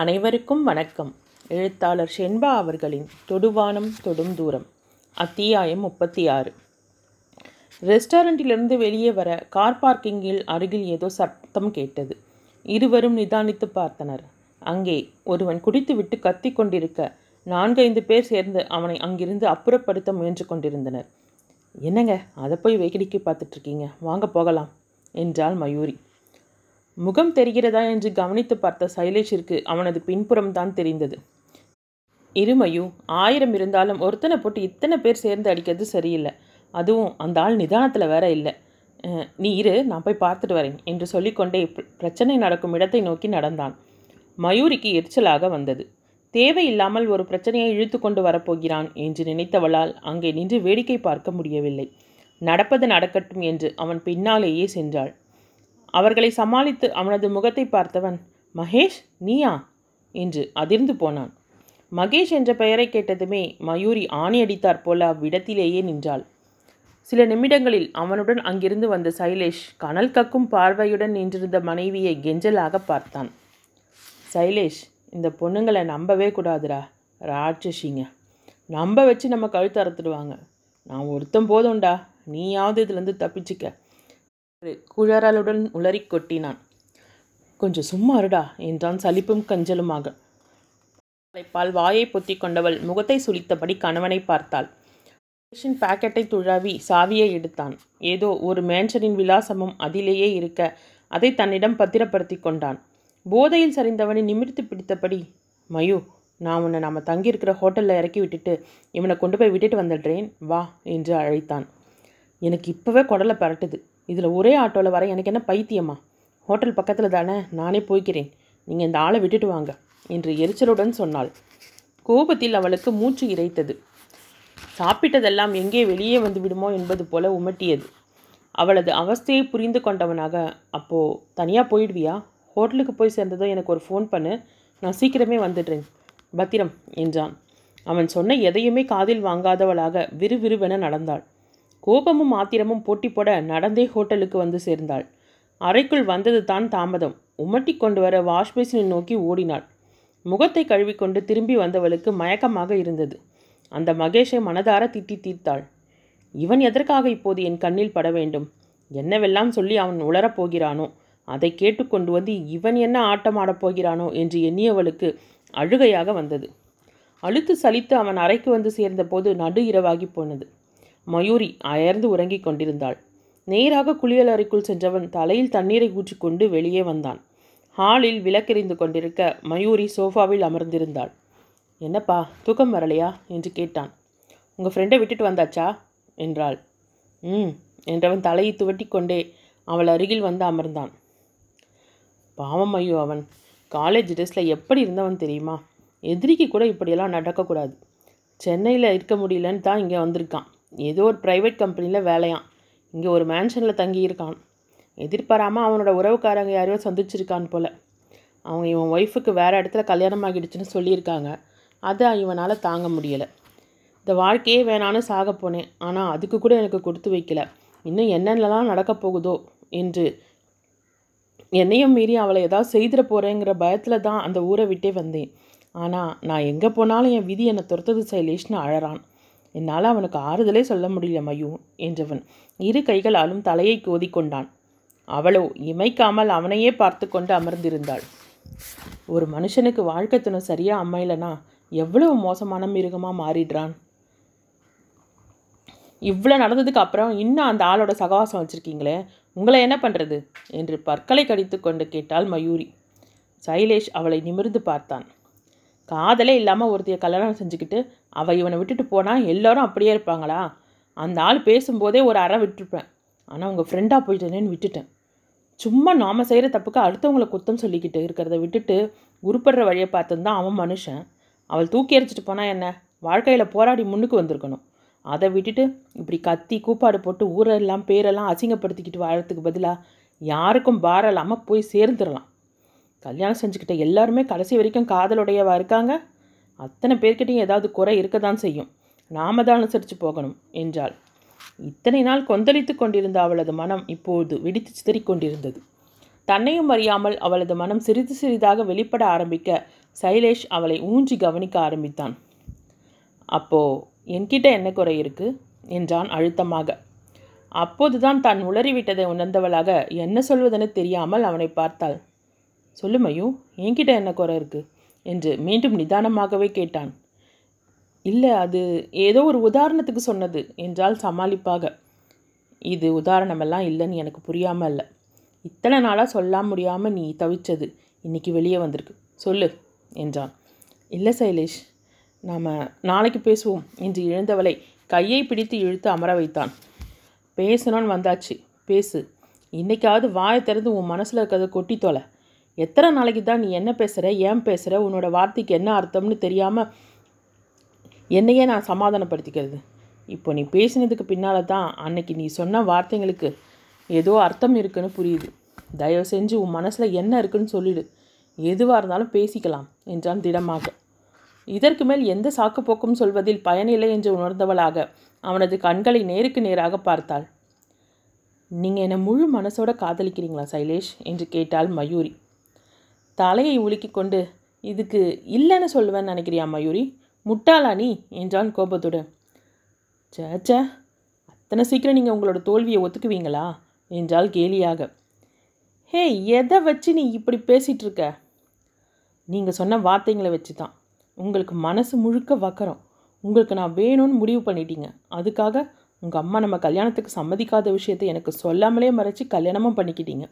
அனைவருக்கும் வணக்கம். எழுத்தாளர் ஷென்பா அவர்களின் தொடுவானம் தொடும் தூரம் அத்தியாயம் முப்பத்தி ஆறு ரெஸ்டாரண்ட்டிலிருந்து வெளியே வர கார் பார்க்கிங்கில் அருகில் ஏதோ சத்தம் கேட்டது. இருவரும் நிதானித்து பார்த்தனர். அங்கே ஒருவன் குடித்துவிட்டு கத்தி கொண்டிருக்க நான்கைந்து பேர் சேர்ந்து அவனை அங்கிருந்து அப்புறப்படுத்த முயன்று கொண்டிருந்தனர். என்னங்க அதை போய் வேகடிக்கி பார்த்துட்ருக்கீங்க வாங்க போகலாம் என்றாள் மயூரி. முகம் தெரிகிறதா என்று கவனித்து பார்த்த சைலேஷிற்கு அவனது பின்புறம் தான் தெரிந்தது. இருமையும் ஆயிரம் இருந்தாலும் ஒருத்தனை போட்டு இத்தனை பேர் சேர்ந்து அடிக்கிறது சரியில்லை. அதுவும் அந்த ஆள் நிதானத்தில் வேற இல்லை. நீ இரு நான் போய் பார்த்துட்டு வரேன் என்று சொல்லிக்கொண்டே பிரச்சனை நடக்கும் இடத்தை நோக்கி நடந்தான். மயூரிக்கு எரிச்சலாக வந்தது. தேவையில்லாமல் ஒரு பிரச்சனையை இழுத்து கொண்டு வரப்போகிறான் என்று நினைத்தவளால் அங்கே நின்று வேடிக்கை பார்க்க முடியவில்லை. நடப்பது நடக்கட்டும் என்று அவன் பின்னாலேயே சென்றாள். அவர்களை சமாளித்து அவனது முகத்தை பார்த்தவன் மகேஷ் நீயா? என்று அதிர்ந்து போனான். மகேஷ் என்ற பெயரை கேட்டதுமே மயூரி ஆணியடித்தாற் போல அவ்விடத்திலேயே நின்றாள். சில நிமிடங்களில் அவனுடன் அங்கிருந்து வந்த சைலேஷ் கனல் கக்கும் பார்வையுடன் நின்றிருந்த மனைவியை கெஞ்சலாக பார்த்தான். சைலேஷ் இந்த பொண்ணுங்களை நம்பவே கூடாதுடா ராட்சசிங்க. நம்ப வச்சு நம்ம கழுத்து அறுத்துடுவாங்க நான் ஒருத்தன் போதும்டா நீயாவது இதுலேருந்து தப்பிச்சுக்க. குழறலுடன் உளறிக் கொட்டினான். கொஞ்சம் சும்மா இருடா என்றான் சலிப்பும் கஞ்சலுமாக. தலைப்பால் வாயை பொத்தி கொண்டவள் முகத்தை சுளித்தபடி கணவனை பார்த்தாள். ரேஷன் பாக்கெட்டை துழாவி சாவியை எடுத்தான். ஏதோ ஒரு மேன்ஷனின் விலாசமும் அதிலேயே இருக்க அதை தன்னிடம் பத்திரப்படுத்தி கொண்டான். போதையில் சரிந்தவனை நிமிர்த்து பிடித்தபடி மயு நான் உன்னை நம்ம தங்கியிருக்கிற ஹோட்டலில் இறக்கி விட்டுட்டு இவனை கொண்டு போய் விட்டுட்டு வந்துடுறேன் வா என்று அழைத்தான். எனக்கு இப்போவே குடலை பரட்டுது. இதில் ஒரே ஆட்டோவில் வர எனக்கு என்ன பைத்தியமா? ஹோட்டல் பக்கத்தில் தானே நானே போய்க்கிறேன். நீங்கள் இந்த ஆளை விட்டுட்டு வாங்க என்று எரிச்சலுடன் சொன்னாள். கோபத்தில் அவளுக்கு மூச்சு இறைத்தது. சாப்பிட்டதெல்லாம் எங்கே வெளியே வந்து விடுமோ என்பது போல உமட்டியது. அவளது அவஸ்தையை புரிந்து கொண்டவனாக அப்போது தனியாக போயிடுவியா? ஹோட்டலுக்கு போய் சேர்ந்ததும் எனக்கு ஒரு ஃபோன் பண்ணு நான் சீக்கிரமே வந்துடுறேன். பத்திரம் என்றான். அவன் சொன்ன எதையுமே காதில் வாங்காதவளாக விறுவிறுவென நடந்தாள். கோபமும் ஆத்திரமும் போட்டி போட நடந்தே ஹோட்டலுக்கு வந்து சேர்ந்தாள். அறைக்குள் வந்தது தான் தாமதம். உமட்டி கொண்டு வர வாஷ்பேசினை நோக்கி ஓடினாள். முகத்தை கழுவிக்கொண்டு திரும்பி வந்தவளுக்கு மயக்கமாக இருந்தது. அந்த மகேஷை மனதார திட்டி தீர்த்தாள். இவன் எதற்காக இப்போது என் கண்ணில் பட வேண்டும்? என்னவெல்லாம் சொல்லி அவன் உளரப்போகிறானோ அதை கேட்டுக்கொண்டு வந்து இவன் என்ன ஆட்டம் போகிறானோ என்று எண்ணியவளுக்கு அழுகையாக வந்தது. அழுத்து சலித்து அவன் அறைக்கு வந்து சேர்ந்தபோது நடு இரவாகி போனது. மயூரி அயர்ந்து உறங்கிக் கொண்டிருந்தாள். நேராக குளியல் அறைக்குள் சென்றவன் தலையில் தண்ணீரை ஊற்றிக்கொண்டு வெளியே வந்தான். ஹாலில் விளக்கெறிந்து கொண்டிருக்க மயூரி சோஃபாவில் அமர்ந்திருந்தாள். என்னப்பா தூக்கம் வரலையா? என்று கேட்டான். உங்கள் ஃப்ரெண்டை விட்டுட்டு வந்தாச்சா? என்றாள். ம் என்றவன் தலையை துவட்டி கொண்டே அவள் அருகில் வந்து அமர்ந்தான். பாவம் ஐயோ அவன். காலேஜ் ட்ரெஸ்ஸில் எப்படி இருந்தவன் தெரியுமா? எதிரிக்கு கூட இப்படியெல்லாம் நடக்கக்கூடாது. சென்னையில் இருக்க முடியலன்னு தான் இங்கே வந்திருக்கான். ஏதோ ஒரு ப்ரைவேட் கம்பெனியில் வேலையாம். இங்கே ஒரு மேன்ஷனில் தங்கியிருக்கான். எதிர்பாராமல் அவனோட உறவுக்காரங்க யாரையோ சந்திச்சிருக்கான் போல். அவங்க இவன் ஒய்ஃபுக்கு வேறு இடத்துல கல்யாணம் ஆகிடுச்சுன்னு சொல்லியிருக்காங்க. அதை இவனால் தாங்க முடியலை. இந்த வாழ்க்கையே வேணான்னு சாக போனேன். ஆனால் அதுக்கு கூட எனக்கு கொடுத்து வைக்கல. இன்னும் என்னென்னலாம் நடக்கப் போகுதோ என்று என்னையும் மீறி அவளை ஏதாவது செய்திட போகிறேங்கிற பயத்தில் தான் அந்த ஊரை விட்டே வந்தேன். ஆனால் நான் எங்கே போனாலும் என் விதி என்னை துரத்தது சைலேஷ்னு அழறான். என்னால் அவனுக்கு ஆறுதலே சொல்ல முடியல மயூ என்றவன். இரு கைகளாலும் தலையை கோதிக்கொண்டான். அவளோ இமைக்காமல் அவனையே பார்த்து கொண்டு அமர்ந்திருந்தாள். ஒரு மனுஷனுக்கு வாழ்க்கை துணை சரியாக அமையலனா எவ்வளவு மோசமான மிருகமாக மாறிடுறான்? இவ்வளோ நடந்ததுக்கு அப்புறம் இன்னும் அந்த ஆளோட சகவாசம் வச்சுருக்கீங்களே உங்களை என்ன பண்ணுறது என்று பற்களை கடித்து கொண்டு கேட்டாள் மயூரி. சைலேஷ் அவளை நிமிர்ந்து பார்த்தான். காதலே இல்லாமல் ஒருத்தைய கல்யாணம் செஞ்சுக்கிட்டு அவள் இவனை விட்டுட்டு போனால் எல்லோரும் அப்படியே இருப்பாங்களா? அந்த ஆள் பேசும்போதே ஒரு அறை விட்டுருப்பேன். ஆனால் உங்கள் ஃப்ரெண்டாக போயிட்டேனேன்னு விட்டுட்டேன். சும்மா நாம செய்கிற தப்புக்கு அடுத்தவங்களை குத்தம் சொல்லிக்கிட்டு இருக்கிறத விட்டுட்டு உருப்படுற வழியை பார்த்துன்னு தான் அவன் மனுஷன். அவள் தூக்கி எறிச்சிட்டு போனால் என்ன? வாழ்க்கையில் போராடி முன்னுக்கு வந்திருக்கணும். அதை விட்டுட்டு இப்படி கத்தி கூப்பாடு போட்டு ஊரெல்லாம் பேரெல்லாம் அசிங்கப்படுத்திக்கிட்டு வாழறதுக்கு பதிலாக யாருக்கும் பாரம் இல்லாமல் போய் சேர்ந்துடலாம். கல்யாணம் செஞ்சுக்கிட்ட எல்லாருமே கடைசி வரைக்கும் காதலுடையவா இருக்காங்க? அத்தனை பேர்கிட்டையும் ஏதாவது குறை இருக்க தான் செய்யும். நாம தான் அனுசரித்து போகணும் என்றாள். இத்தனை நாள் கொந்தளித்து கொண்டிருந்த அவளது மனம் இப்போது வெடித்து சிதறிக் கொண்டிருந்தது. தன்னையும் அறியாமல் அவளது மனம் சிறிது சிறிதாக வெளிப்பட ஆரம்பிக்க சைலேஷ் அவளை ஊஞ்சி கவனிக்க ஆரம்பித்தான். அப்போ என்கிட்ட என்ன குறை இருக்கு? என்றான் அழுத்தமாக. அப்போதுதான் தான் உளறிவிட்டதை உணர்ந்தவளாக என்ன சொல்வதென தெரியாமல் அவனை பார்த்தாள். சொல்லு மயூ என்கிட்ட என்ன குறை இருக்கு? என்று மீண்டும் நிதானமாகவே கேட்டான். இல்லை அது ஏதோ ஒரு உதாரணத்துக்கு சொன்னது என்றால் சமாளிப்பாக. இது உதாரணமெல்லாம் இல்லைன்னு எனக்கு புரியாமல் இல்லை இத்தனை நாளாக சொல்ல முடியாமல் நீ தவிச்சது இன்றைக்கி வெளியே வந்திருக்கு. சொல்லு என்றான். இல்லை சைலேஷ் நாம் நாளைக்கு பேசுவோம் என்று எழுந்தவளை கையை பிடித்து இழுத்து அமர வைத்தான். பேசணும்னு வந்தாச்சு. பேசு. இன்றைக்காவது வாயை திறந்து உன் மனசில் இருக்கிறத கொட்டி தொலை எத்தனை நாளைக்கு தான் நீ என்ன பேசுகிற ஏன் பேசுகிற உன்னோட வார்த்தைக்கு என்ன அர்த்தம்னு தெரியாமல் என்னையே நான் சமாதானப்படுத்திக்கிறது. இப்போ நீ பேசினதுக்கு பின்னால் தான் அன்னைக்கு நீ சொன்ன வார்த்தைங்களுக்கு ஏதோ அர்த்தம் இருக்குன்னு புரியுது. தயவு செஞ்சு உன் மனசில் என்ன இருக்குன்னு சொல்லிடு. எதுவாக இருந்தாலும் பேசிக்கலாம் என்றான் திடமாக. இதற்கு மேல் எந்த சாக்குப்போக்கும் சொல்வதில் பயனில்லை என்று உணர்ந்தவளாக அவனது கண்களை நேருக்கு நேராக பார்த்தாள். நீங்கள் என்னை முழு மனசோட காதலிக்கிறீங்களா சைலேஷ்? என்று கேட்டாள் மயூரி. தலையை உலுக்கி கொண்டு இதுக்கு இல்லைன்னு சொல்லுவேன்னு நினைக்கிறியா மயூரி? முட்டாளா நீ? என்றான் கோபத்துடன் சேச்சே அத்தனை சீக்கிரம் நீங்கள் உங்களோட தோல்வியை ஒத்துக்குவீங்களா? என்றால் கேலியாக. ஹே எதை வச்சு நீ இப்படி பேசிகிட்ருக்க நீங்கள் சொன்ன வார்த்தைங்களை வச்சு தான். உங்களுக்கு மனசு முழுக்க வக்கரம். உங்களுக்கு நான் வேணும்னு முடிவு பண்ணிட்டீங்க. அதுக்காக உங்கள் அம்மா நம்ம கல்யாணத்துக்கு சம்மதிக்காத விஷயத்தை எனக்கு சொல்லாமலே மறைச்சி கல்யாணமும் பண்ணிக்கிட்டீங்க.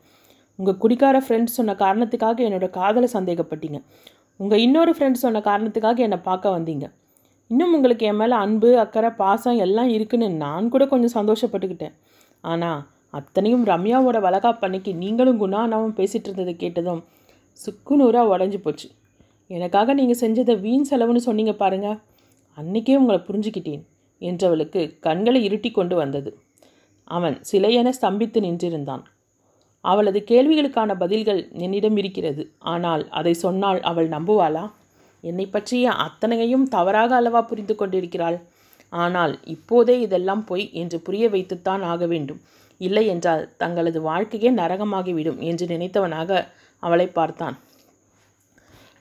உங்கள் குடிக்கார ஃப்ரெண்ட்ஸ் சொன்ன காரணத்துக்காக என்னோட காதலை சந்தேகப்பட்டீங்க. உங்கள் இன்னொரு ஃப்ரெண்ட்ஸ் சொன்ன காரணத்துக்காக என்னை பார்க்க வந்தீங்க. இன்னும் உங்களுக்கு என் மேலே அன்பு அக்கறை பாசம் எல்லாம் இருக்குன்னு நான் கூட கொஞ்சம் சந்தோஷப்பட்டுக்கிட்டேன். ஆனால் அத்தனையும் ரம்யாவோட வளகாப்பன்னைக்கு நீங்களும் குணானாவும் பேசிகிட்டு இருந்ததை கேட்டதும் சுக்குநூறாக உடஞ்சி போச்சு. எனக்காக நீங்கள் செஞ்சதை வீண் செலவுன்னு சொன்னீங்க பாருங்க. அன்னைக்கே உங்களை புரிஞ்சுக்கிட்டேன் என்றவளுக்கு கண்களை இருட்டி கொண்டு வந்தது. அவன் சிலையென ஸ்தம்பித்து நின்றிருந்தான். அவளது கேள்விகளுக்கான பதில்கள் என்னிடம் இருக்கிறது. ஆனால் அதை சொன்னால் அவள் நம்புவாளா? என்னை பற்றிய அத்தனையையும் தவறாக அளவா புரிந்து கொண்டிருக்கிறாள்? ஆனால் இப்போதே இதெல்லாம் பொய் என்று புரிய வைத்துத்தான் ஆக வேண்டும். இல்லை என்றால் தங்களது வாழ்க்கையே நரகமாகிவிடும் என்று நினைத்தவனாக அவளை பார்த்தான்.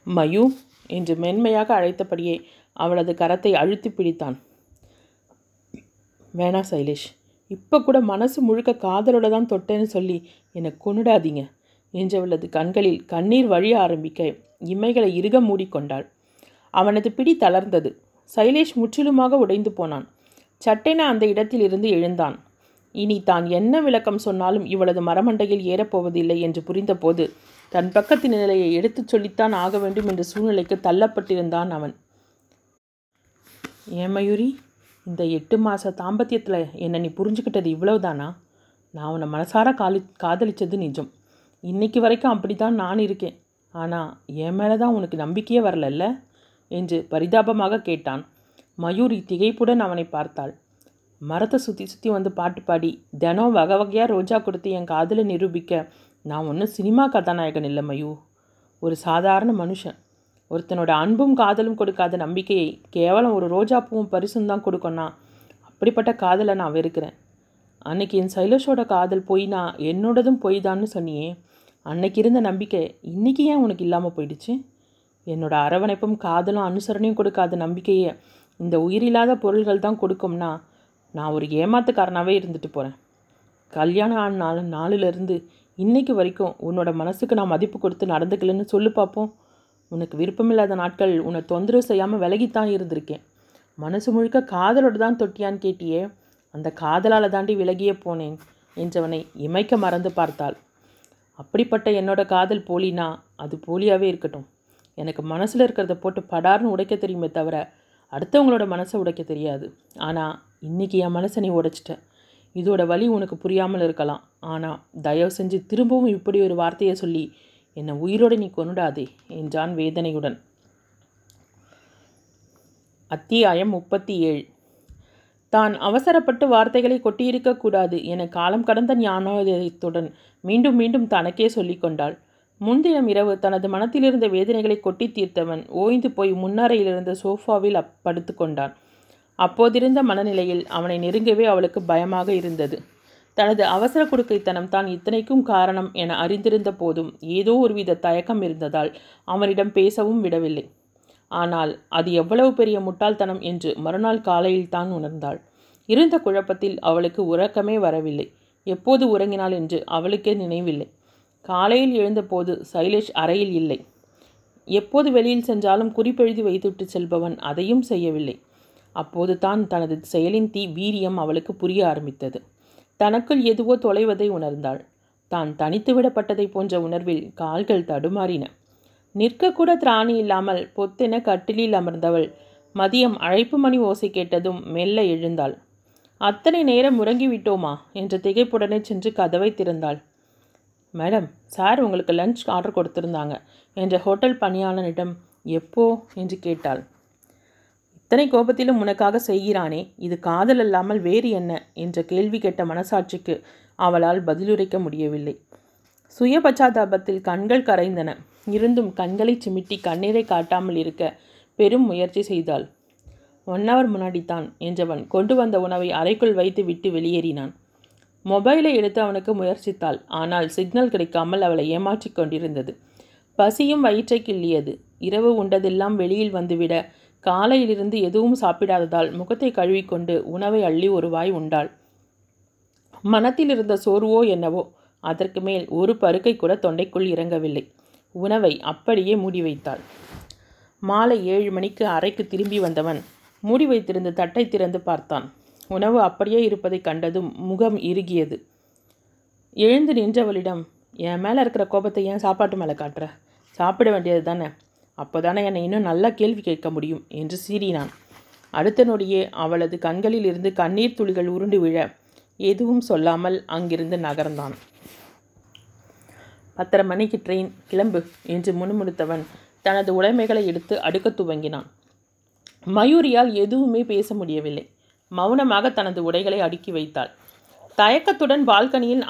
மயு என்று மென்மையாக அழைத்தபடியே அவளது கரத்தை அழுத்தி பிடித்தான். வேணா சைலேஷ் இப்போ கூட மனசு முழுக்க காதலோட தான் தொட்டேன்னு சொல்லி என்னை கொன்னுடாதீங்க என்றவளது கண்களில் கண்ணீர் வழிய ஆரம்பிக்க இமைகளை இறுக மூடிக்கொண்டாள். அவனது பிடி தளர்ந்தது. சைலேஷ் முற்றிலுமாக உடைந்து போனான். சட்டென அந்த இடத்தில் இருந்து எழுந்தான். இனி தான் என்ன விளக்கம் சொன்னாலும் இவளது மரமண்டையில் ஏறப்போவதில்லை என்று புரிந்தபோது தன் பக்கத்து நிலையை எடுத்துச் சொல்லித்தான் ஆக வேண்டும் என்ற சூழ்நிலைக்கு தள்ளப்பட்டிருந்தான் அவன். ஏமயூரி இந்த எட்டு மாத தாம்பத்தியத்தில் என்னை நீ புரிஞ்சுக்கிட்டது இவ்வளவுதானா? நான் உன்னை மனசார காலி காதலிச்சது நிஜம். இன்னைக்கு வரைக்கும் அப்படி தான் நான் இருக்கேன். ஆனால் என் மேலே தான் உனக்கு நம்பிக்கையே வரலல்ல? என்று பரிதாபமாக கேட்டான். மயூரி திகைப்புடன் அவனை பார்த்தாள். மரத்தை சுற்றி சுற்றி வந்து பாட்டு பாடி தினம் வகை வகையாக ரோஜா கொடுத்து என் காதலை நிரூபிக்க நான் ஒன்றும் சினிமா கதாநாயகன் இல்லை மயூ. ஒரு சாதாரண மனுஷன். ஒருத்தனோட அன்பும் காதலும் கொடுக்காத நம்பிக்கையை கேவலம் ஒரு ரோஜா பூவும் பரிசும் தான் கொடுக்கணும்னா அப்படிப்பட்ட காதலை நான் வெறுக்கிறேன். அன்னைக்கு என் சைலஷோட காதல் பொய்னா என்னோடதும் பொய் தான்னு சொன்னியே அன்னைக்கு இருந்த நம்பிக்கை இன்னைக்கு ஏன் உனக்கு இல்லாமல் போயிடுச்சு? என்னோட அரவணைப்பும் காதலும் அனுசரணையும் கொடுக்காத நம்பிக்கையை இந்த உயிரில்லாத பொருள்கள் தான் கொடுக்கும்னா நான் ஒரு ஏமாத்துக்காரனாகவே இருந்துட்டு போகிறேன் கல்யாணம் ஆன நாள் நாளிலிருந்து இன்னைக்கு வரைக்கும் உன்னோட மனசுக்கு நான் மதிப்பு கொடுத்து நடந்துக்கலன்னு சொல்லு பார்ப்போம் உனக்கு விருப்பமில்லாத நாட்கள் உன்னை தொந்தரவு செய்யாமல் விலகித்தான் இருந்திருக்கேன். மனசு முழுக்க காதலோடு தான் தொட்டியான்னு கேட்டியே அந்த காதலால் தாண்டி விலகியே போனேன் என்றவனை இமைக்க மறந்து பார்த்தாள். அப்படிப்பட்ட என்னோட காதல் போலினா அது போலியாகவே இருக்கட்டும். எனக்கு மனசில் இருக்கிறத போட்டு படார்னு உடைக்க தெரியுமே தவிர அடுத்தவங்களோட மனசை உடைக்க தெரியாது. ஆனால் இன்றைக்கி என் மனசை நீ உடைச்சிட்ட. இதோட வலி உனக்கு புரியாமல் இருக்கலாம். ஆனால் தயவு செஞ்சு திரும்பவும் இப்படி ஒரு வார்த்தையை சொல்லி என்னை உயிரோடு நீ கொண்டுடாதே என்றான் வேதனையுடன். அத்தியாயம் முப்பத்தி ஏழு தான் அவசரப்பட்டு வார்த்தைகளை கொட்டியிருக்கக்கூடாது என காலம் கடந்த ஞானோதயத்துடன் மீண்டும் மீண்டும் தனக்கே சொல்லிக்கொண்டாள் முன்தினம் இரவு தனது மனத்திலிருந்த வேதனைகளை கொட்டி தீர்த்தவன் ஓய்ந்து போய் முன்னறையிலிருந்த சோஃபாவில் அப் படுத்து கொண்டான். அப்போதிருந்த மனநிலையில் அவனை நெருங்கவே அவளுக்கு பயமாக இருந்தது. தனது அவசர குடுக்கைத்தனம் தான் இத்தனைக்கும் காரணம் என அறிந்திருந்த போதும் ஏதோ ஒருவித தயக்கம் இருந்ததால் அவனிடம் பேசவும் விடவில்லை. ஆனால் அது எவ்வளவு பெரிய முட்டாள்தனம் என்று மறுநாள் காலையில் தான் உணர்ந்தாள். இருந்த குழப்பத்தில் அவளுக்கு உறக்கமே வரவில்லை. எப்போது உறங்கினாள் என்று அவளுக்கே நினைவில்லை. காலையில் எழுந்தபோது சைலேஷ் அறையில் இல்லை. எப்போது வெளியில் சென்றாலும் குறிப்பெழுதி வைத்துவிட்டு செல்பவன் அதையும் செய்யவில்லை. அப்போது தான் தனது செயலின் தீ வீரியம் அவளுக்கு புரிய ஆரம்பித்தது. தனக்குள் எதுவோ தொலைவதை உணர்ந்தாள். தான் தனித்து விடப்பட்டதை போன்ற உணர்வில் கால்கள் தடுமாறின. நிற்கக்கூட திராணி இல்லாமல் பொத்தென கட்டிலில் அமர்ந்தவள் மதியம் அழைப்பு மணி ஓசை கேட்டதும் மெல்ல எழுந்தாள். அத்தனை நேரம் உறங்கிவிட்டோமா? என்ற திகைப்புடனே சென்று கதவை திறந்தாள். மேடம் சார் உங்களுக்கு லஞ்ச் ஆர்டர் கொடுத்துருந்தாங்க என்ற ஹோட்டல் பணியாளனிடம் எப்போ என்று கேட்டாள். இத்தனை கோபத்திலும் உனக்காக செய்கிறானே இது காதல் அல்லாமல் வேறு என்ன? என்ற கேள்வி கேட்ட மனசாட்சிக்கு அவளால் பதிலுரைக்க முடியவில்லை. சுய பச்சாதாபத்தில் கண்கள் கரைந்தன. இருந்தும் கண்களை சிமிட்டி கண்ணீரை காட்டாமல் இருக்க பெரும் முயற்சி செய்தாள். ஒன் ஹவர் முன்னாடி தான் என்றவன் கொண்டு வந்த உணவை அறைக்குள் வைத்து விட்டு வெளியேறினான். மொபைலை எடுத்து அவனுக்கு முயற்சித்தாள். ஆனால் சிக்னல் கிடைக்காமல் அவளை ஏமாற்றிக் கொண்டிருந்தது. பசியும் வயிற்றை கிள்ளியது இரவு உண்டதெல்லாம் வெளியில் வந்துவிட காலையிலிருந்து எதுவும் சாப்பிடாததால் முகத்தை கழுவிக்கொண்டு உணவை அள்ளி ஒரு வாய் உண்டாள். மனத்தில் இருந்த சோர்வோ என்னவோ அதற்கு மேல் ஒரு பருக்கை கூட தொண்டைக்குள் இறங்கவில்லை. உணவை அப்படியே மூடி வைத்தாள். மாலை ஏழு மணிக்கு அறைக்கு திரும்பி வந்தவன் மூடி வைத்திருந்த தட்டை திறந்து பார்த்தான். உணவு அப்படியே இருப்பதை கண்டதும் முகம் இறுகியது. எழுந்து நின்றவளிடம் என் மேலே இருக்கிற கோபத்தை ஏன் சாப்பாட்டு மேலே காட்டுற? சாப்பிட வேண்டியது தானே? அப்போதானே என்னை இன்னும் நல்லா கேள்வி கேட்க முடியும் என்று சீறினான். அடுத்த நொடியே அவளது கண்களில் இருந்து கண்ணீர் துளிகள் உருண்டு விழ எதுவும் சொல்லாமல் அங்கிருந்து நகர்ந்தான். பத்தரை மணிக்கு ட்ரெயின் கிளம்பு என்று முணுமுணுத்தவன் தனது உடைமைகளை எடுத்து அடுக்க துவங்கினான். மயூரியால் எதுவுமே பேச முடியவில்லை. மௌனமாக தனது உடைகளை அடுக்கி வைத்தாள். தயக்கத்துடன் பால்கனியில்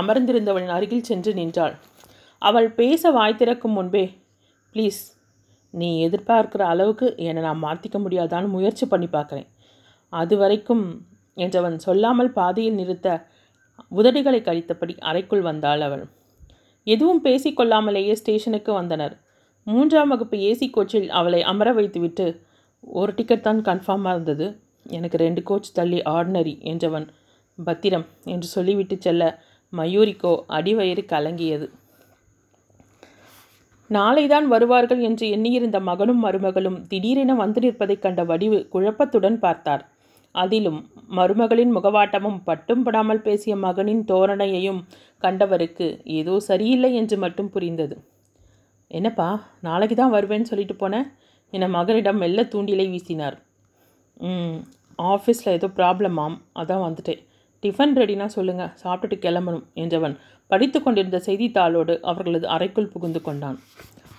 அமர்ந்திருந்தவளின் அருகில் சென்று நின்றாள். அவள் பேச வாய் திறக்கும் முன்பே ப்ளீஸ் நீ எதிர்பார்க்கிற அளவுக்கு என்னை நான் மாற்றிக்க முடியாதான்னு முயற்சி பண்ணி பார்க்குறேன். அது வரைக்கும் என்றவன் சொல்லாமல் பாதியில் நிறுத்த உதடுகளை கழித்தபடி அறைக்குள் வந்தாள் அவள். எதுவும் பேசிக்கொள்ளாமலேயே ஸ்டேஷனுக்கு வந்தனர். மூன்றாம் வகுப்பு ஏசி கோச்சில் அவளை அமர வைத்துவிட்டு ஒரு டிக்கெட் தான் கன்ஃபார்மாக இருந்தது. எனக்கு ரெண்டு கோச் தள்ளி ஆர்டினரி என்றவன் பத்திரம் என்று சொல்லிவிட்டு செல்ல மயூரிக்கோ அடிவயிறு கலங்கியது. நாளைதான் வருவார்கள் என்று எண்ணியிருந்த மகனும் மருமகளும் திடீரென வந்து நிற்பதைக் கண்ட வடிவு குழப்பத்துடன் பார்த்தார். அதிலும் மருமகளின் முகவாட்டமும் பட்டும் படாமல் பேசிய மகனின் தோரணையையும் கண்டவருக்கு ஏதோ சரியில்லை என்று மட்டும் புரிந்தது. என்னப்பா நாளைக்கு தான் வருவேன்னு சொல்லிட்டு போனேன் என மகனிடம் மெல்ல தூண்டிலை வீசினார். ஆஃபீஸில் ஏதோ ப்ராப்ளமாம் அதான் வந்துட்டேன். டிஃபன் ரெடினா சொல்லுங்கள் சாப்பிட்டுட்டு கிளம்பணும் என்றவன் படித்து கொண்டிருந்த செய்தித்தாளோடு அவர்களது அறைக்குள் புகுந்து கொண்டான்.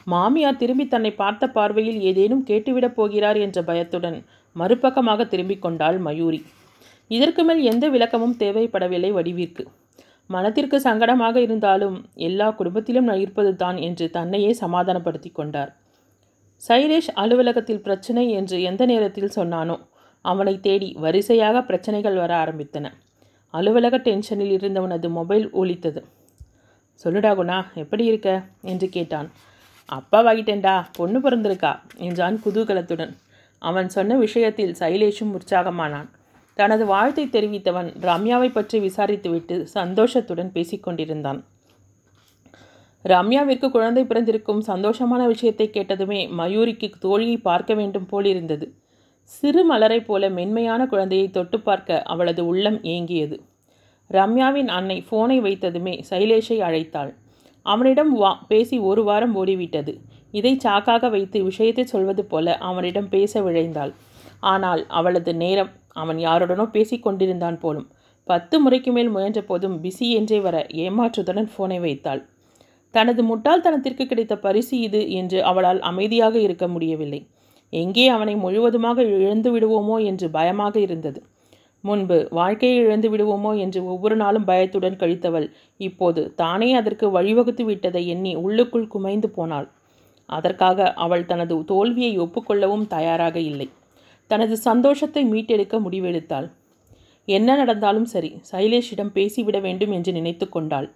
மாமியார் திரும்பி தன்னை பார்த்த பார்வையில் ஏதேனும் கேட்டுவிடப் போகிறார் என்ற பயத்துடன் மறுபக்கமாக திரும்பிக் கொண்டாள் மயூரி. இதற்கு மேல் எந்த விளக்கமும் தேவைப்படவில்லை வடிவிற்கு. மனத்திற்கு சங்கடமாக இருந்தாலும் எல்லா குடும்பத்திலும் இருப்பது தான் என்று தன்னையே சமாதானப்படுத்தி கொண்டார். சைலேஷ் அலுவலகத்தில் பிரச்சனை என்று எந்த நேரத்தில் சொன்னானோ அவனை தேடி வரிசையாக பிரச்சனைகள் வர ஆரம்பித்தன. அலுவலக டென்ஷனில் இருந்தவனது மொபைல் ஒலித்தது. சொல்லுடா குணா எப்படி இருக்க? என்று கேட்டான். அப்பா வாங்கிட்டேன்டா பொண்ணு பிறந்திருக்கா என்றான் குதூகலத்துடன். அவன் சொன்ன விஷயத்தில் சைலேஷும் உற்சாகமானான். தனது வாழ்த்தை தெரிவித்தவன் ரம்யாவை பற்றி விசாரித்துவிட்டு சந்தோஷத்துடன் பேசிக்கொண்டிருந்தான் ரம்யாவிற்கு குழந்தை பிறந்திருக்கும் சந்தோஷமான விஷயத்தை கேட்டதுமே மயூரிக்கு தோழியை பார்க்க வேண்டும் போலிருந்தது. சிறு மலரைப் போல மென்மையான குழந்தையை தொட்டு பார்க்க அவளது உள்ளம் ஏங்கியது. ரம்யாவின் அன்னை ஃபோனை வைத்ததுமே சைலேஷை அழைத்தாள். அவனிடம் வா பேசி ஒரு வாரம் ஓடிவிட்டது. இதை சாக்காக வைத்து விஷயத்தை சொல்வது போல அவனிடம் பேச விழைந்தாள். ஆனால் அவளது நேரம் அவன் யாருடனோ பேசிக்கொண்டிருந்தான் போலும். பத்து முறைக்கு மேல் முயன்ற போதும் பிஸி என்றே வர ஏமாற்றுடன் ஃபோனை வைத்தாள். தனது முட்டாள்தனத்திற்கு கிடைத்த பரிசு இது என்று அவளால் அமைதியாக இருக்க முடியவில்லை. எங்கே அவனை முழுவதுமாக இழந்து விடுவோமோ என்று பயமாக இருந்தது. முன்பு வாழ்க்கையை இழந்து விடுவோமோ என்று ஒவ்வொரு நாளும் பயத்துடன் கழித்தவள் இப்போது தானே அதற்கு வழிவகுத்து விட்டதை எண்ணி உள்ளுக்குள் குமைந்து போனாள். அதற்காக அவள் தனது தோல்வியை ஒப்புக்கொள்ளவும் தயாராக இல்லை. தனது சந்தோஷத்தை மீட்டெடுக்க முடிவெடுத்தாள். என்ன நடந்தாலும் சரி சைலேஷிடம் பேசிவிட வேண்டும் என்று நினைத்து கொண்டாள்.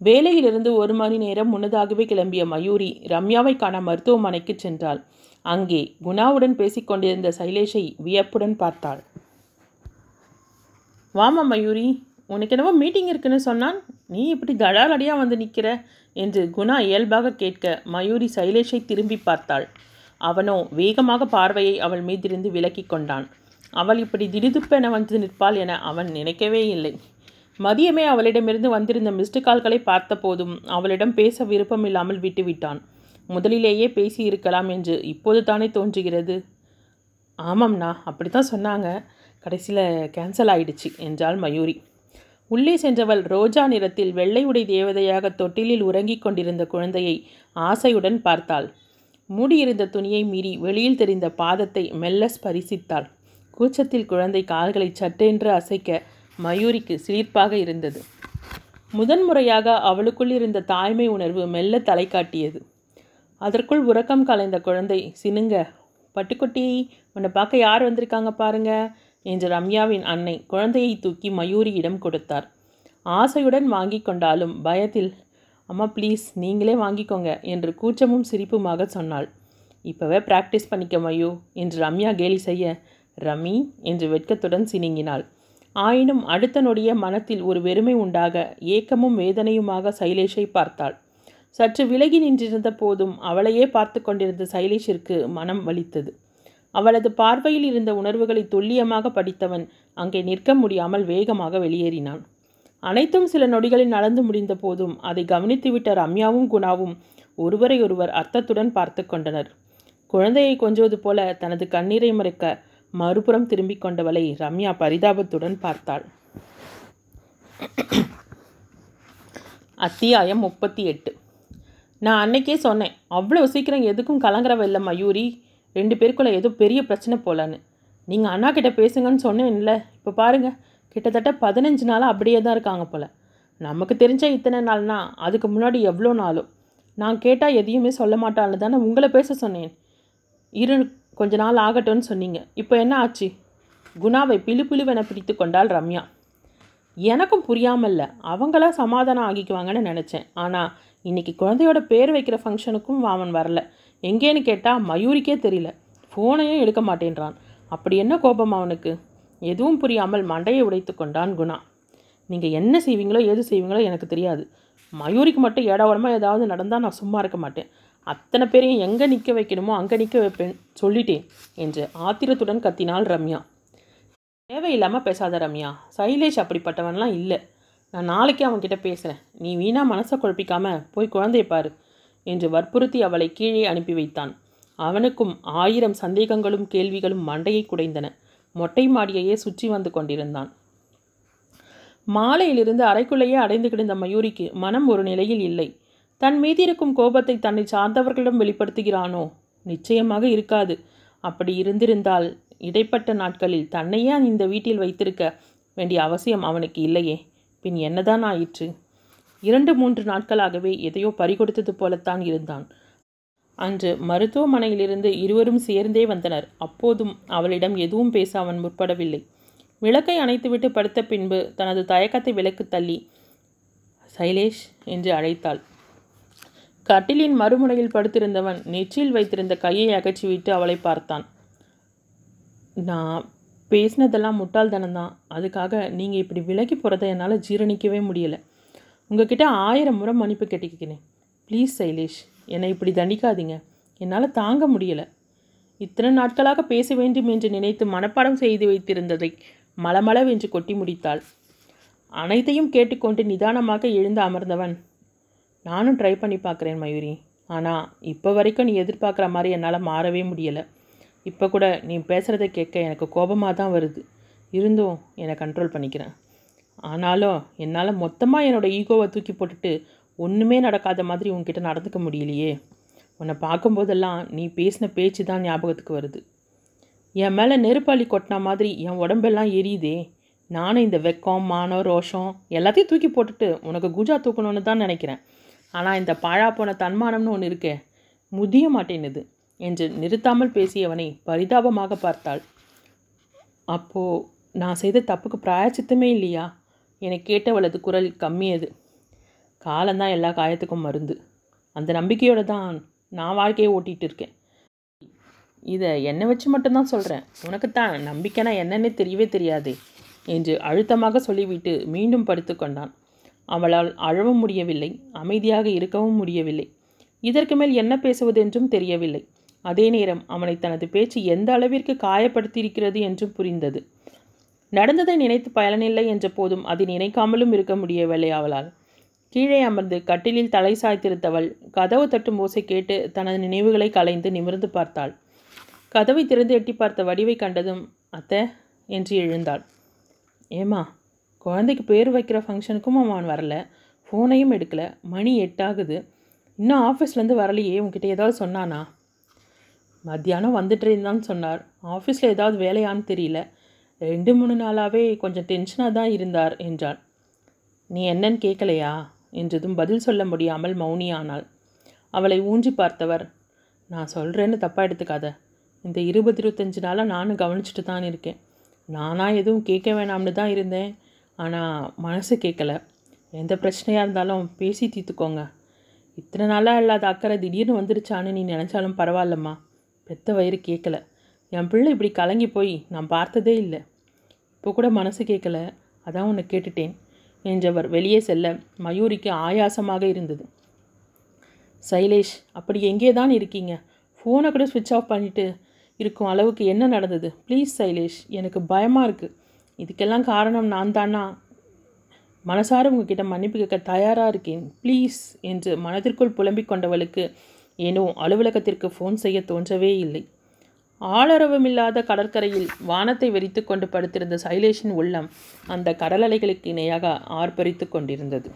வேலையிலிருந்து ஒரு மணி நேரம் முன்னதாகவே கிளம்பிய மயூரி ரம்யாவை காண மருத்துவமனைக்கு சென்றாள். அங்கே குணாவுடன் பேசிக்கொண்டிருந்த சைலேஷை வியப்புடன் பார்த்தாள். வாமா மயூரி உனக்கு என்னவோ மீட்டிங் இருக்குன்னு சொன்னான். நீ இப்படி தடாலடியாக வந்து நிற்கிற என்று குணா இயல்பாக கேட்க மயூரி சைலேஷை திரும்பி பார்த்தாள். அவனோ வேகமாக பார்வையை அவள் மீதிருந்து விலக்கி கொண்டான். அவள் இப்படி திடுதுப்பென வந்து நிற்பாள் என அவன் நினைக்கவே இல்லை. மதியமே அவளிடமிருந்து வந்திருந்த மிஸ்டு கால்களை பார்த்தபோதும் அவளிடம் பேச விருப்பமில்லாமல் விட்டுவிட்டான். முதலிலேயே பேசி இருக்கலாம் என்று இப்போது தானே தோன்றுகிறது? ஆமாம்ண்ணா அப்படி தான் சொன்னாங்க. கடைசியில் கேன்சல் ஆயிடுச்சு என்றாள் மயூரி. உள்ளே சென்றவள் ரோஜா நிறத்தில் வெள்ளை உடை தேவதையாக தொட்டிலில் உறங்கிக் கொண்டிருந்த குழந்தையை ஆசையுடன் பார்த்தாள். மூடியிருந்த துணியை மீறி வெளியில் தெரிந்த பாதத்தை மெல்ல ஸ்பரிசித்தாள். கூச்சத்தில் குழந்தை கால்களை சட்டென்று அசைக்க மயூரிக்கு சிலிர்ப்பாக இருந்தது. முதன்முறையாக அவளுக்குள் இருந்த தாய்மை உணர்வு மெல்ல தலை காட்டியது. அதற்குள் உறக்கம் கலைந்த குழந்தை சினுங்க பட்டுக்குட்டி உன்னை பார்க்க யார் வந்திருக்காங்க பாருங்க என்று ரம்யாவின் அன்னை குழந்தையை தூக்கி மயூரியிடம் கொடுத்தார். ஆசையுடன் வாங்கி கொண்டாலும் பயத்தில் அம்மா ப்ளீஸ் நீங்களே வாங்கிக்கோங்க என்று கூச்சமும் சிரிப்புமாக சொன்னாள். இப்போவே ப்ராக்டிஸ் பண்ணிக்க மயூ என்று ரம்யா கேலி செய்ய ரமி என்று வெட்கத்துடன் சினுங்கினாள். ஆயினும் அடுத்த நொடிய மனத்தில் ஒரு வெறுமை உண்டாக ஏக்கமும் வேதனையுமாக சைலேஷை பார்த்தாள். சற்று விலகி நின்றிருந்த போதும் அவளையே பார்த்து கொண்டிருந்த சைலேஷிற்கு மனம் வலித்தது. அவளது பார்வையில் இருந்த உணர்வுகளை துல்லியமாக படித்தவன் அங்கே நிற்க முடியாமல் வேகமாக வெளியேறினான். அனைத்தும் சில நொடிகளில் நடந்து முடிந்த போதும் அதை கவனித்துவிட்ட ரம்யாவும் குணாவும் ஒருவரை ஒருவர் அர்த்தத்துடன் பார்த்து கொண்டனர். குழந்தையை கொஞ்சுவது போல தனது கண்ணீரை மறைக்க மறுபுறம் திரும்பிக் கொண்டவளை ரம்யா பரிதாபத்துடன் பார்த்தாள். அத்தியாயம் முப்பத்தி எட்டு. நான் அன்னைக்கே சொன்னேன் அவ்வளோ சீக்கிரம் எதுக்கும் கலங்குறவ இல்லை மயூரி. ரெண்டு பேருக்குள்ள ஏதோ பெரிய பிரச்சனை போலான்னு. நீங்கள் அண்ணா கிட்ட பேசுங்கன்னு சொன்னேன்ல இப்போ பாருங்கள் கிட்டத்தட்ட பதினஞ்சு நாளாக அப்படியே தான் இருக்காங்க போல். நமக்கு தெரிஞ்ச இத்தனை நாள்னா அதுக்கு முன்னாடி எவ்வளோ நாளும். நான் கேட்டால் எதையுமே சொல்ல மாட்டான்னு தானே உங்களை பேச சொன்னேன். இரு கொஞ்ச நாள் ஆகட்டும்னு சொன்னீங்க. இப்போ என்ன ஆச்சு? குணாவை பிளு பிளுவென பிடித்து கொண்டாள் ரம்யா. எனக்கும் புரியாமல் இல்லை அவங்களா சமாதானம் ஆகிக்குவாங்கன்னு நினச்சேன். ஆனால் இன்றைக்கி குழந்தையோட பேர் வைக்கிற ஃபங்க்ஷனுக்கும் அவன் வரல. எங்கேன்னு கேட்டால் மயூரிக்கே தெரியல. ஃபோனையும் எடுக்க மாட்டேன்றான். அப்படி என்ன கோபம் அவனுக்கு எதுவும் புரியாமல் மண்டையை உடைத்து கொண்டான் குணா. நீங்கள் என்ன செய்வீங்களோ எது செய்வீங்களோ எனக்கு தெரியாது. மயூரிக்கு மட்டும் ஏடாவடமாக ஏதாவது நடந்தால் நான் சும்மா இருக்க மாட்டேன். அத்தனை பேரையும் எங்கே நிற்க வைக்கணுமோ அங்கே நிற்க வைப்பேன் சொல்லிட்டேன் என்று ஆத்திரத்துடன் கத்தினாள் ரம்யா. தேவையில்லாமல் பேசாத ரம்யா. சைலேஷ் அப்படிப்பட்டவன்லாம் இல்லை. நான் நாளைக்கே அவன்கிட்ட பேசுகிறேன் நீ வீணாக மனசை குழப்பிக்காம போய் குழந்தைய பாரு என்று வற்புறுத்தி அவளை கீழே அனுப்பி வைத்தான். அவனுக்கும் ஆயிரம் சந்தேகங்களும் கேள்விகளும் மண்டையை குடைந்தன. மொட்டை மாடியையே சுற்றி வந்து கொண்டிருந்தான். மாலையிலிருந்து அறைக்குள்ளேயே அடைந்து கிடந்த மயூரிக்கு மனம் ஒரு நிலையில் இல்லை. தன் மீதிருக்கும் கோபத்தை தன்னை சார்ந்தவர்களிடம் வெளிப்படுத்துகிறானோ? நிச்சயமாக இருக்காது. அப்படி இருந்திருந்தால் இடைப்பட்ட நாட்களில் தன்னையே இந்த வீட்டில் வைத்திருக்க வேண்டிய அவசியம் அவனுக்கு இல்லையே. பின் என்னதான் ஆயிற்று? இரண்டு மூன்று நாட்களாகவே எதையோ பறிகொடுத்தது போலத்தான் இருந்தான். அன்று மருத்துவமனையிலிருந்து இருவரும் சேர்ந்தே வந்தனர். அப்போதும் அவளிடம் எதுவும் பேச அவன் முற்படவில்லை. விளக்கை அணைத்துவிட்டு படுத்த பின்பு தனது தயக்கத்தை விலக்கு தள்ளி சைலேஷ் என்று அழைத்தாள். கட்டிலின் மறுமுனையில் படுத்திருந்தவன் நெற்றியில் வைத்திருந்த கையை அகற்றிவிட்டு அவளை பார்த்தான். நான் பேசினதெல்லாம் முட்டாள்தனம்தான் அதுக்காக நீங்கள் இப்படி விலகி போகிறத என்னால் ஜீரணிக்கவே முடியலை. உங்ககிட்ட ஆயிரம் முறை மன்னிப்பு கேட்டுக்கிறேன். ப்ளீஸ் சைலேஷ் என்னை இப்படி தண்டிக்காதீங்க. என்னால் தாங்க முடியலை. இத்தனை நாட்களாக பேச வேண்டும் என்று நினைத்து மனப்பாடம் செய்து வைத்திருந்ததை மலமளவென்று கொட்டி முடித்தாள். அனைத்தையும் கேட்டுக்கொண்டு நிதானமாக எழுந்து அமர்ந்தவன் நானும் ட்ரை பண்ணி பார்க்குறேன் மயூரி. ஆனால் இப்போ வரைக்கும் நீ எதிர்பார்க்குற மாதிரி என்னால் மாறவே முடியலை. இப்போ கூட நீ பேசுகிறத கேட்க எனக்கு கோபமாக தான் வருது. இருந்தும் என்னை கண்ட்ரோல் பண்ணிக்கிறேன். ஆனாலும் என்னால் மொத்தமாக என்னோடய ஈகோவை தூக்கி போட்டுட்டு ஒன்றுமே நடக்காத மாதிரி உன்கிட்ட நடந்துக்க முடியலையே. உன்னை பார்க்கும்போதெல்லாம் நீ பேசின பேச்சு தான் ஞாபகத்துக்கு வருது. என் மேலே நெருப்பாளி கொட்டின மாதிரி என் உடம்பெல்லாம் எரியுதே. நானும் இந்த வெக்கம் மானம் ரோஷம் எல்லாத்தையும் தூக்கி போட்டுட்டு உனக்கு குஜா தூக்கணும்னு தான் நினைக்கிறேன். ஆனால் இந்த பாழா போன தன்மானம்னு ஒன்று இருக்கே முதிய மாட்டேனுது என்று நிறுத்தாமல் பேசியவனை பரிதாபமாக பார்த்தாள். அப்போ நான் செய்த தப்புக்கு பிராயச்சித்தமே இல்லையா? என கேட்டவளது குரல் கம்மியது. காலந்தான் எல்லா காயத்துக்கும் மருந்து. அந்த நம்பிக்கையோடு தான் நான் வாழ்க்கையை ஓட்டிகிட்டு இருக்கேன். இதை என்னை வச்சு மட்டும்தான் சொல்கிறேன் உனக்குத்தான் நம்பிக்கைனா என்னன்னே தெரியவே தெரியாதே என்று அழுத்தமாக சொல்லிவிட்டு மீண்டும் படுத்து கொண்டான். அவளால் அழவும் முடியவில்லை அமைதியாக இருக்கவும் முடியவில்லை. இதற்கு மேல் என்ன பேசுவதென்றும் தெரியவில்லை. அதே நேரம் அவனை தனது பேச்சு எந்த அளவிற்கு காயப்படுத்தியிருக்கிறது என்றும் புரிந்தது. நடந்ததை நினைத்து பயனில்லை என்ற போதும் அதை நினைக்காமலும் இருக்க முடியவில்லை அவளால். கீழே அமர்ந்து கட்டிலில் தலை சாய்த்திருந்தவள் கதவு தட்டும் ஓசை கேட்டு தனது நினைவுகளை கலைந்து நிமிர்ந்து பார்த்தாள். கதவை திறந்து எட்டி பார்த்த வடிவை கண்டதும் அத்தை என்று எழுந்தாள். ஏமா குழந்தைக்கு பேர் வைக்கிற ஃபங்க்ஷனுக்கும் அவன் வரல. ஃபோனையும் எடுக்கல. மணி எட்டாகுது. இன்னும் ஆஃபீஸ்லேருந்து வரலையே. உங்ககிட்ட ஏதாவது சொன்னானா? மத்தியானம் வந்துட்டு இருந்தான்னு சொன்னார். ஆஃபீஸில் ஏதாவது வேலையான்னு தெரியல. ரெண்டு மூணு நாளாகவே கொஞ்சம் டென்ஷனாக தான் இருந்தார் என்றார் நீ என்னன்னு கேட்கலையா என்றதும் பதில் சொல்ல முடியாமல் மௌனியானாள். அவளை ஊஞ்சி பார்த்தவர் நான் சொல்கிறேன்னு தப்பாக எடுத்துக்காத. இந்த இருபது இருபத்தஞ்சு நாளாக நானும் கவனிச்சுட்டு தான் இருக்கேன். நானாக எதுவும் கேட்க வேணாம்னு தான் இருந்தேன். ஆனால் மனசு கேட்கல எந்த பிரச்சனையாக இருந்தாலும் பேசி தீர்த்துக்கோங்க. இத்தனை நாளாக இல்லாத அக்கறை திடீர்னு வந்துருச்சான்னு நீ நினச்சாலும் பரவாயில்லம்மா. பெத்த வயிறு கேட்கல என் பிள்ளை இப்படி கலங்கி போய் நான் பார்த்ததே இல்லை. இப்போ கூட மனசு கேட்கல அதான் உன்னை கேட்டுட்டேன் என்றவர் வெளியே செல்ல மயூரிக்கு ஆயாசமாக இருந்தது. சைலேஷ் அப்படி எங்கே தான் இருக்கீங்க? ஃபோனை கூட ஸ்விட்ச் ஆஃப் பண்ணிவிட்டு இருக்கும் அளவுக்கு என்ன நடந்தது? ப்ளீஸ் சைலேஷ் எனக்கு பயமாக இருக்குது இதுக்கெல்லாம் காரணம் நான் தானா? மனசார உங்ககிட்ட மன்னிப்பு கேட்க தயாராக இருக்கேன். ப்ளீஸ் என்று மனதிற்குள் புலம்பிக் கொண்டவளுக்கு ஏனோ அலுவலகத்திற்கு ஃபோன் செய்ய தோன்றவே இல்லை. ஆளரவமில்லாத கடற்கரையில் வானத்தை வெறித்து கொண்டு படுத்திருந்த சைலேஷின் உள்ளம் அந்த கடலலைகளுக்கு இணையாக ஆர்ப்பரித்து கொண்டிருந்தது.